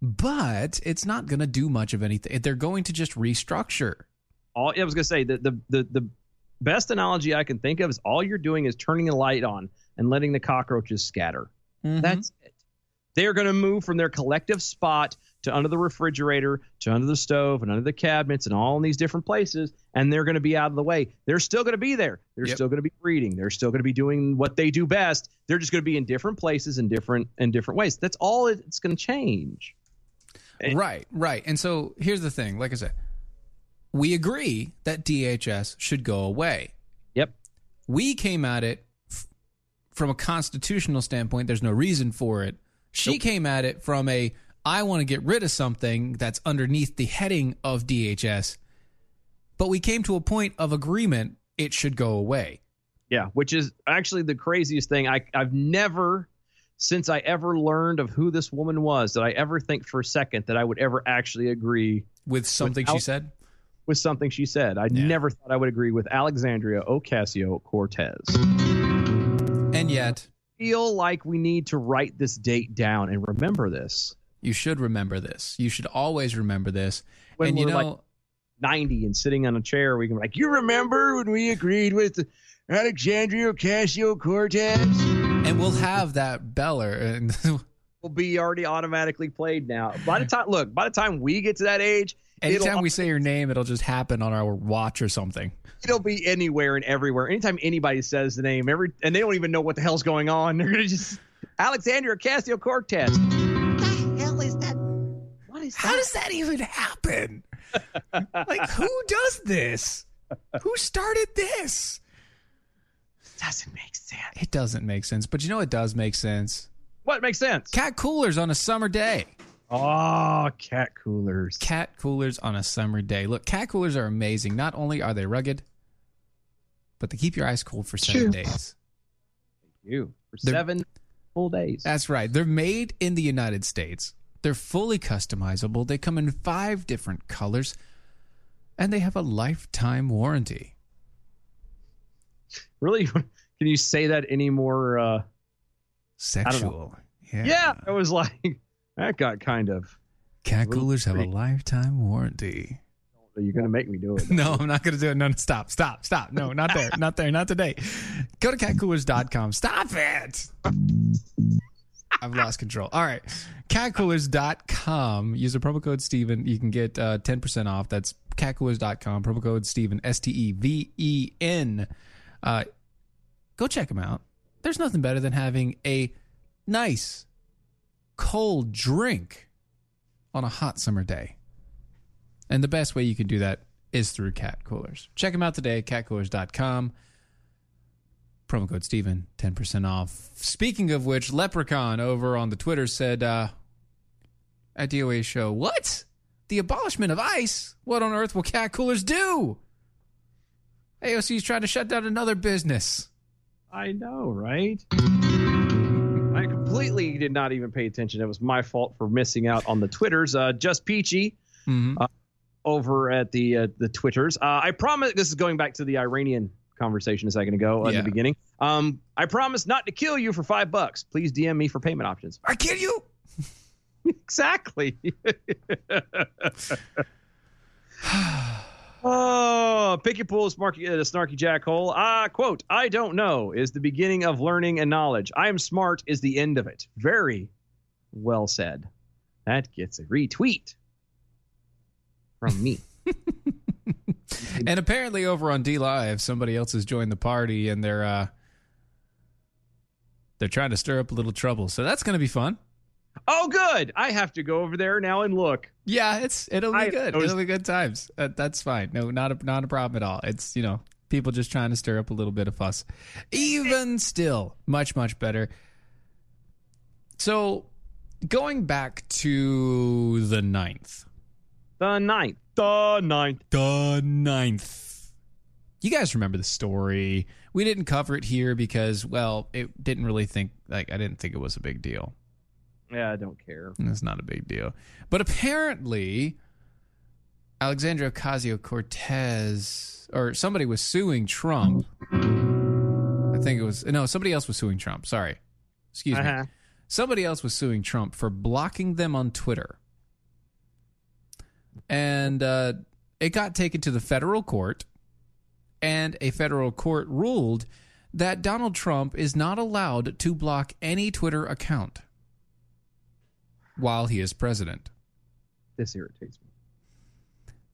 but it's not going to do much of anything. They're going to just restructure. All I was gonna say the the the, the best analogy I can think of is all you're doing is turning a light on and letting the cockroaches scatter. Mm-hmm. That's it. They're going to move from their collective spot to under the refrigerator, to under the stove, and under the cabinets, and all in these different places, and they're going to be out of the way. They're still going to be there. They're Yep. still going to be breeding. They're still going to be doing what they do best. They're just going to be in different places and different in different ways. That's all it's going to change. Right, right. And so here's the thing like I said, we agree that DHS should go away. Yep. We came at it f- from a constitutional standpoint. There's no reason for it. She came at it from a I want to get rid of something that's underneath the heading of DHS. But we came to a point of agreement it should go away. Yeah, which is actually the craziest thing. I I've never since I ever learned of who this woman was did I ever think for a second that I would ever actually agree with something she said. With something she said, I never thought I would agree with Alexandria Ocasio Cortez. And yet, feel like we need to write this date down and remember this. You should remember this. You should always remember this. When and you know, like 90 and sitting on a chair, we can be like, you remember when we agreed with Alexandria Ocasio Cortez? and we'll have that beller and will be already automatically played now. By the time, look, by the time we get to that age, anytime it'll, we say your name it'll just happen on our watch or something. It'll be anywhere and everywhere. Anytime anybody says the name, every and they don't even know what the hell's going on, they're gonna just Alexandria Ocasio Cortez. The hell is that? What is how does that even happen? Like who does this? Who started this? It doesn't make sense. It doesn't make sense but you know it does make sense? What makes sense? Cat coolers on a summer day Oh, cat coolers. Cat coolers on a summer day. Look, cat coolers are amazing. Not only are they rugged, but they keep your ice cold for seven True. days. You for They're- seven full days. That's right. They're made in the United States. They're fully customizable. They come in five different colors, and they have a lifetime warranty. Really? Can you say that any more uh Sexual. Yeah. Yeah, it was like that got kind of Cat coolers have a lifetime warranty. You're gonna make me do it. No, I'm not going to do it. No, no, stop, stop, stop. No, not there, not there, not today. Go to catcoolers.com. Stop it. I've lost control. All right. Catcoolers.com. Use the promo code Steven. You can get uh, 10% off. That's catcoolers.com. Promo code Steven. S T E V E N. Uh, Go check them out. There's nothing better than having a nice cold drink on a hot summer day. And the best way you can do that is through Cat Coolers. Check them out today, catcoolers.com. Promo code Steven, 10% off. Speaking of which, Leprechaun over on the Twitter said, uh, at DOA show, what? The abolishment of ICE? What on earth will Cat Coolers do? AOC's trying to shut down another business. I know, right? Completely did not even pay attention. It was my fault for missing out on the Twitters. Uh, just peachy uh, over at the uh, the Twitters. Uh, I promise. This is going back to the Iranian conversation a second ago at Yeah. the beginning. Um, I promise not to kill you for five bucks. Please DM me for payment options. I kill you. exactly. Pick your pool, smarky, uh, snarky jackhole. Ah, quote, I don't know is the beginning of learning and knowledge. I am smart is the end of it. Very well said. That gets a retweet from me. And apparently over on DLive, somebody else has joined the party and they're uh they're trying to stir up a little trouble. So that's gonna be fun. Oh, good. I have to go over there now and look. Yeah, it's it'll be I good. It'll be good times. Uh, that's fine. No, not a not a problem at all. It's you know people just trying to stir up a little bit of fuss. Even still, much much better. So going back to the ninth, The ninth. The ninth. the ninth. You guys remember the story? We didn't cover it here because well, it didn't really think like I didn't think it was a big deal. Yeah, I don't care. It's not a big deal. But apparently, Alexandria Ocasio Cortez or somebody was suing Trump. I think it was no, somebody else was suing Trump. Sorry. Excuse Uh-huh. me. Somebody else was suing Trump for blocking them on Twitter and uh, it got taken to the federal court, and a federal court ruled that Donald Trump is not allowed to block any Twitter account while he is president. This irritates me.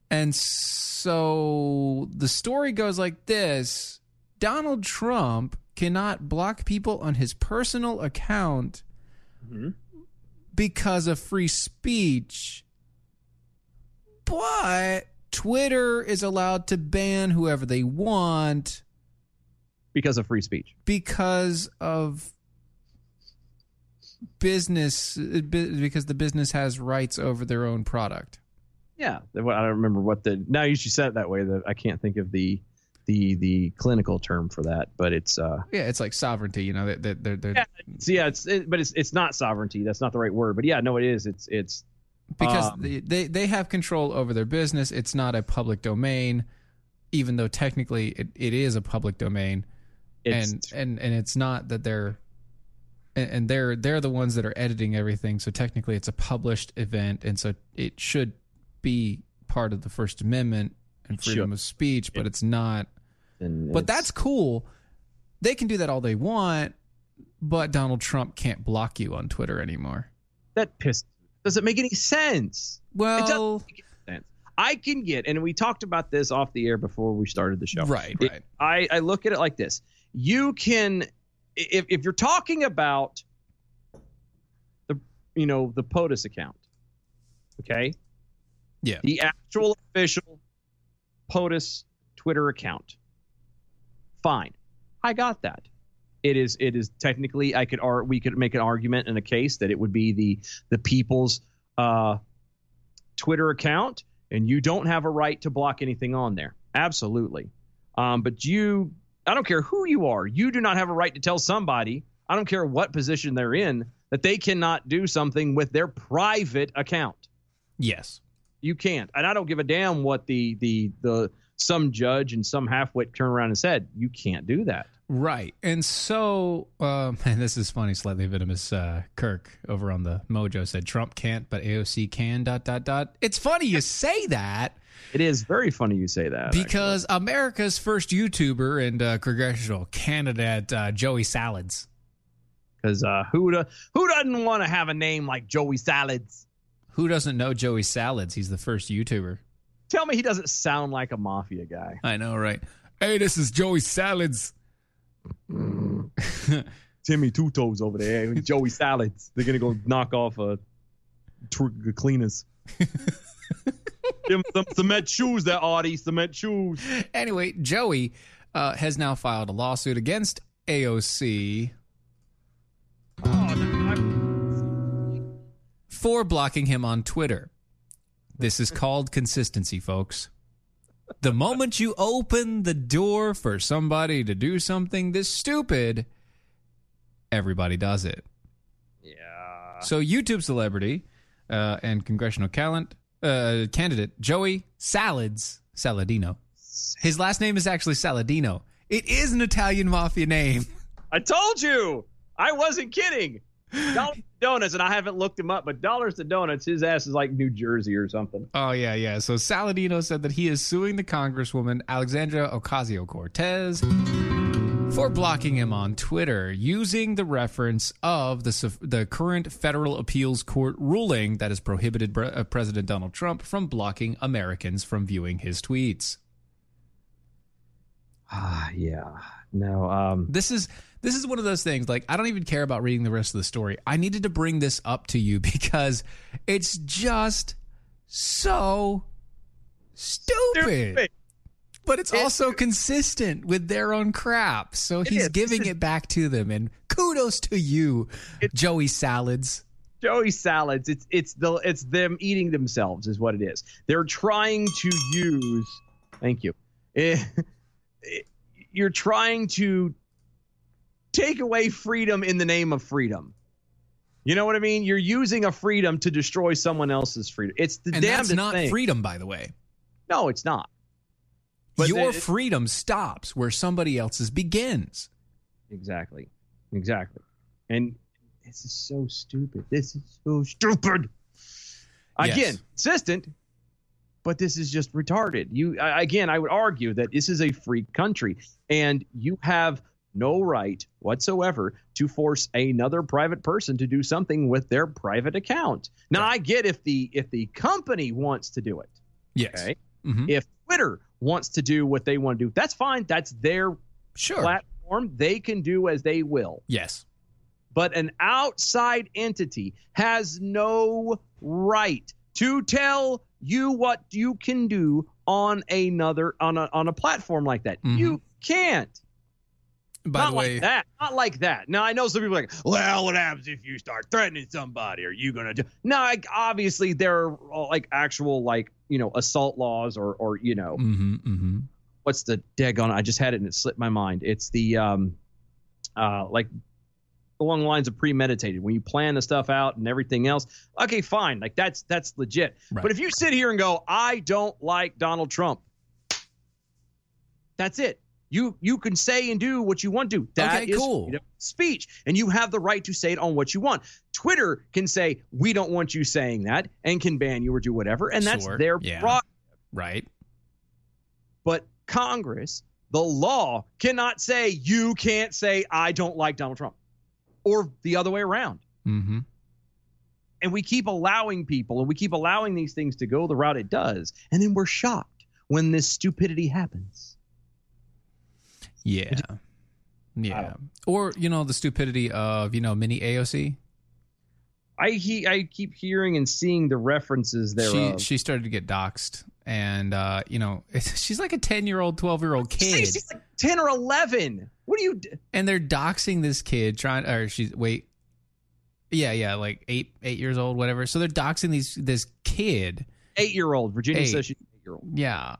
And so the story goes like this Donald Trump cannot block people on his personal account mm-hmm. because of free speech. But Twitter is allowed to ban whoever they want because of free speech. Because of business because the business has rights over their own product. Yeah, I don't remember what the now you should say it that way. That I can't think of the the the clinical term for that, but it's uh Yeah, it's like sovereignty, you know, they're, they're, they're, yeah, it's, yeah, it's it, but it's it's not sovereignty. That's not the right word. But yeah, no, it is. It's it's because um, they, they they have control over their business. It's not a public domain, even though technically it, it is a public domain, and and and it's not that they're and, and they're they're the ones that are editing everything. So technically, it's a published event, and so it should be part of the First Amendment and freedom should. of speech, but it's not. and But it's- that's cool. They can do that all they want, but Donald Trump can't block you on Twitter anymore. that pisses. Does it make any sense? it Well, doesn't make any sense. I can get, and we talked about this off the air before we started the show. Right, It- right. I, I look at it like this: you can, if if you're talking about the, you know, the POTUS account, okay, Yeah. the actual official POTUS Twitter account, fine, I got that. It is it is technically I could ar- we could make an argument in a case that it would be the the people's uh, Twitter account, and you don't have a right to block anything on there. Absolutely. Um, but you, I don't care who you are, you do not have a right to tell somebody, I don't care what position they're in, that they cannot do something with their private account. yes. You can't. And I don't give a damn what the the the some judge and some halfwit turn around and said. You can't do that. Right. And so, um, and this is funny, slightly venomous. Uh, Kirk over on the Mojo said Trump can't, but AOC can. Dot dot dot. It's funny you say that It is very funny you say that. because America's first YouTuber and uh, congressional candidate uh, Joey Salads. Because uh, who do, who doesn't want to have a name like Joey Salads? Who doesn't know Joey Salads? He's the first YouTuber. Tell me he doesn't sound like a mafia guy. I know, right? Hey, this is Joey Salads. Timmy Two Toes over there, Joey Salads. They're gonna go knock off a tr- cleaners. Give him some cement shoes, there, Audie. Cement shoes. Anyway, Joey uh, has now filed a lawsuit against AOC for blocking him on Twitter. This is called consistency, folks. The moment you open the door for somebody to do something this stupid, everybody does it. Yeah. So, YouTube celebrity uh, and congressional talent, uh, candidate Joey Salads Saladino. His last name is actually Saladino. It is an Italian mafia name. I told you. I wasn't kidding. Donuts, and I haven't looked him up, but Dollars to Donuts, his ass is like New Jersey or something. Oh yeah, yeah. So Saladino said that he is suing the Congresswoman Alexandra Ocasio Cortez for blocking him on Twitter using the reference of the the current federal appeals court ruling that has prohibited uh, President Donald Trump from blocking Americans from viewing his tweets. Ah, yeah. No, um, This is this is one of those things like I don't even care about reading the rest of the story. I needed to bring this up to you because it's just so stupid. Stupid. But it's also consistent with their own crap. So It he's is. giving is- it back to them and kudos to you, Joey Salads. Joey Salads. It's it's the it's them eating themselves is what it is. They're trying to use. Thank you. Eh, you're trying to take away freedom in the name of freedom. You know what I mean? You're using a freedom to destroy someone else's freedom. It's the And that's not thing. freedom, by the way. No, it's not. But Your the- freedom stops where somebody else's begins. Exactly. Exactly. And this is so stupid. This is so stupid. Yes. Again, consistent. But this is just retarded. You I- again, I would argue that this is a free country, and you have no right whatsoever to force another private person to do something with their private account. Now, I get if the if the company wants to do it. Yes. Okay. Mhm. If Twitter wants to do what they want to do, that's fine. That's their Sure. platform. They can do as they will. Yes. But an outside entity has no right to tell you what you can do on another on a on a platform like that. You can't. Mm-hmm. By not the way, like that. Not like that. Now I know some people are like, well, what happens if you start threatening somebody? Are you gonna do? No, like obviously there are uh, like actual like you know assault laws or or you know mm-hmm, mm-hmm. what's the daggone? I just had it and it slipped my mind. It's the um, uh, like along the lines of premeditated when you plan the stuff out and everything else. Okay, fine, like that's that's legit. But if you sit here and go, I don't like Donald Trump, that's it. You you can say and do what you want to. That Okay, is cool. speech, and you have the right to say it on what you want. Twitter can say we don't want you saying that and can ban you or do whatever, and that's Sure, their yeah. prerogative right. but Congress, the law cannot say you can't say I don't like Donald Trump or the other way around. Mm-hmm. And we keep allowing people and we keep allowing these things to go the route it does. And then we're shocked when this stupidity happens. Yeah. Yeah. Or, you know, the stupidity of, you know, mini AOC. I he, I keep hearing and seeing the references She she started to get doxxed and uh, you know, she's like a 10-year-old, 12-year-old kid. She's like 10 or 11. What do you d- and they're doxing this kid trying or she's wait. Yeah, yeah, like 8 8 years old whatever. So they're doxing these this kid 8-year-old. Virginia Eight. says she's 8-year-old. Yeah,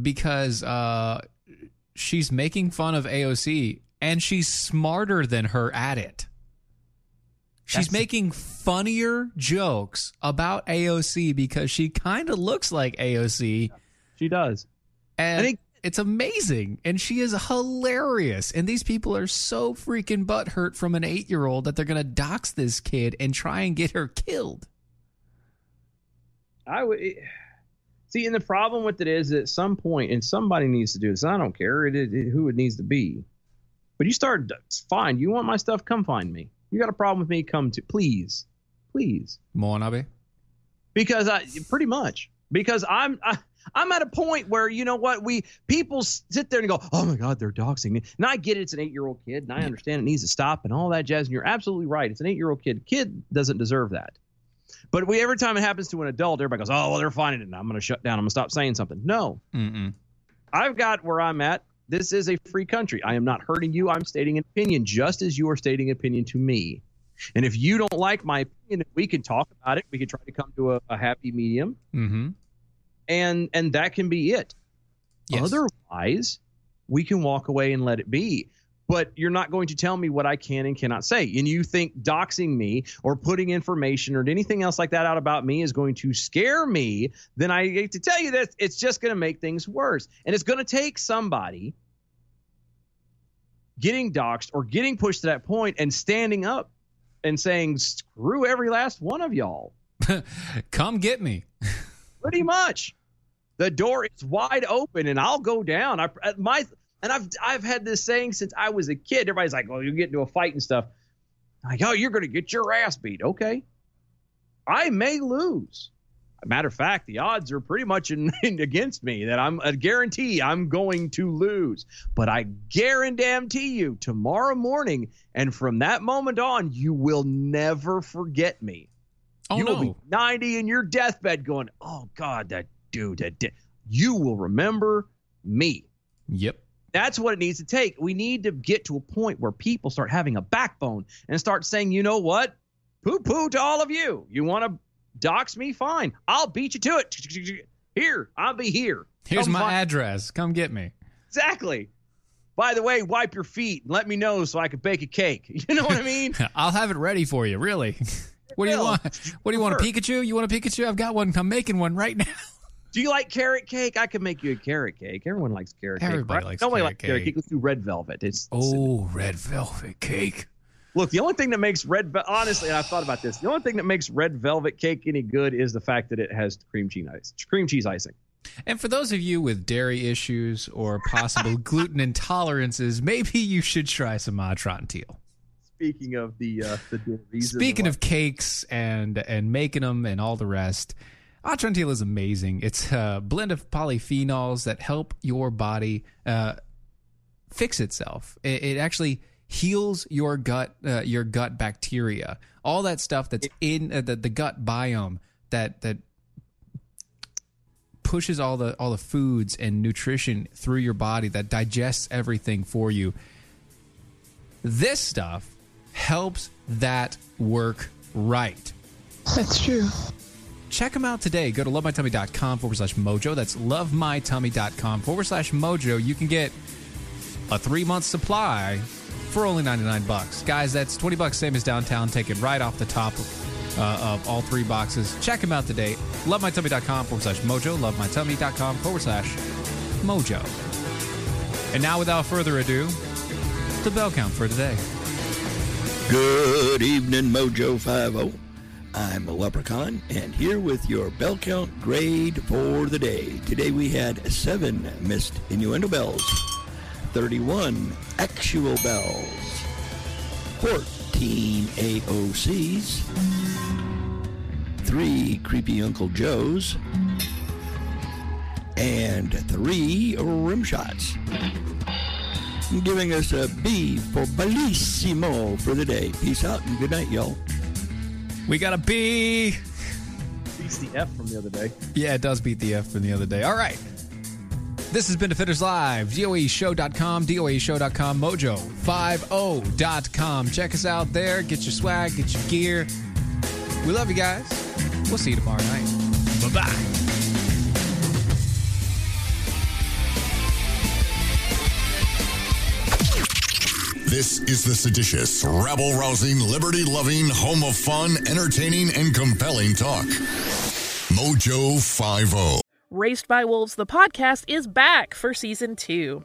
because uh, she's making fun of AOC and she's smarter than her at it. She's That's- making funnier jokes about AOC because she kind of looks like AOC. She does. And I think- it's amazing. And she is hilarious. And these people are so freaking butthurt from an eight year old that they're going to dox this kid and try and get her killed. I would see, and the problem with it is at some point, and somebody needs to do this. I don't care it, it, it- who it needs to be, but you start. It's fine. You want my stuff? Come find me. You got a problem with me? Come to please, please, Moanabe? because I pretty much because I'm. I, I'm at a point where you know what we people sit there and go, oh my god, they're doxing me. And I get it, it's an eight year old kid, and I understand it needs to stop and all that jazz. And you're absolutely right, it's an eight year old kid. Kid doesn't deserve that. But we every time it happens to an adult, everybody goes, "Oh, well, they're finding it. Now I'm going to shut down. I'm going to stop saying something." No, Mm-mm. I've got where I'm at. This is a free country. I am not hurting you. I'm stating an opinion, just as you are stating opinion to me. And if you don't like my opinion, we can talk about it. We can try to come to a, a happy medium, Mm-hmm. and and that can be it. Yes. Otherwise, we can walk away and let it be. But you're not going to tell me what I can and cannot say. And you think doxing me or putting information or anything else like that out about me is going to scare me, then I hate to tell you that it's just going to make things worse. And it's going to take somebody getting doxed or getting pushed to that point and standing up and saying, screw every last one of y'all. Come get me. Pretty much. The door is wide open, and I'll go down. I my and I've I've had this saying since I was a kid. Everybody's like, oh, "Well, you get into a fight and stuff." I'm like, oh, you're gonna get your ass beat. Okay, I may lose. Matter of fact, the odds are pretty much in, in against me. That I'm a guarantee I'm going to lose. But I guarantee you, tomorrow morning, and from that moment on, you will never forget me. Oh, you will be 90 in your deathbed going, oh God, that dude, that di-" you will remember me. Yep. That's what it needs to take. We need to get to a point where people start having a backbone and start saying, you know what? Poo poo to all of you. You want to dox me? Fine. I'll beat you to it. Here, I'll be here. Here's Come my find- address. Come get me. Exactly. By the way, wipe your feet and let me know so I can bake a cake. You know what I mean? I'll have it ready for you. Really. What do you want? What do you want? A Pikachu? You want a Pikachu? I've got one. I'm making one right now. Do you like carrot cake? I can make you a carrot cake. Everyone likes carrot cake. Everybody likes Nobody carrot likes carrot cake. Let's do red velvet. It's, it's Oh, red velvet cake. Look, the only thing that makes red, honestly, and I thought about this. The only thing that makes red velvet cake any good is the fact that it has cream cheese ice, cream cheese icing. And for those of you with dairy issues or possible gluten intolerances, maybe you should try some uh, teal. Speaking of the uh, the Speaking of cakes and and making them and all the rest, Atrantil is amazing. It's a blend of polyphenols that help your body uh, fix itself. It, it actually heals your gut uh, your gut bacteria. All that stuff that's in uh, the, the gut biome that that pushes all the all the foods and nutrition through your body that digests everything for you. This stuff helps that work right. That's true. Check them out today. Go to lovemytummy.com forward slash mojo. That's lovemytummy.com forward slash mojo. You can get a three month supply for only 99 bucks. Guys, that's 20 bucks, same as downtown. Take it right off the top uh, of all three boxes. Check them out today. Lovemytummy.com forward slash mojo. Lovemytummy.com forward slash mojo. And now, without further ado, the bell count for today. Good evening, Mojo 50. I'm a leprechaun, and here with your bell count grade for the day. Today we had seven missed innuendo bells, 31 actual bells, 14 AOCs, three creepy Uncle Joes, and three rim shots giving us a B for bellissimo for the day. Peace out and good night, y'all. We got a B. Beats the F from the other day. Yeah, it does beat the F from the other day. All right. This has been Defenders Live, DOAShow.com, DOAShow.com, Mojo50.com. Check us out there. Get your swag, get your gear. We love you guys. We'll see you tomorrow night. Bye bye. This is the seditious, rabble rousing, liberty loving, home of fun, entertaining, and compelling talk. Mojo oh. 50. Raised by Wolves, the podcast, is back for season two.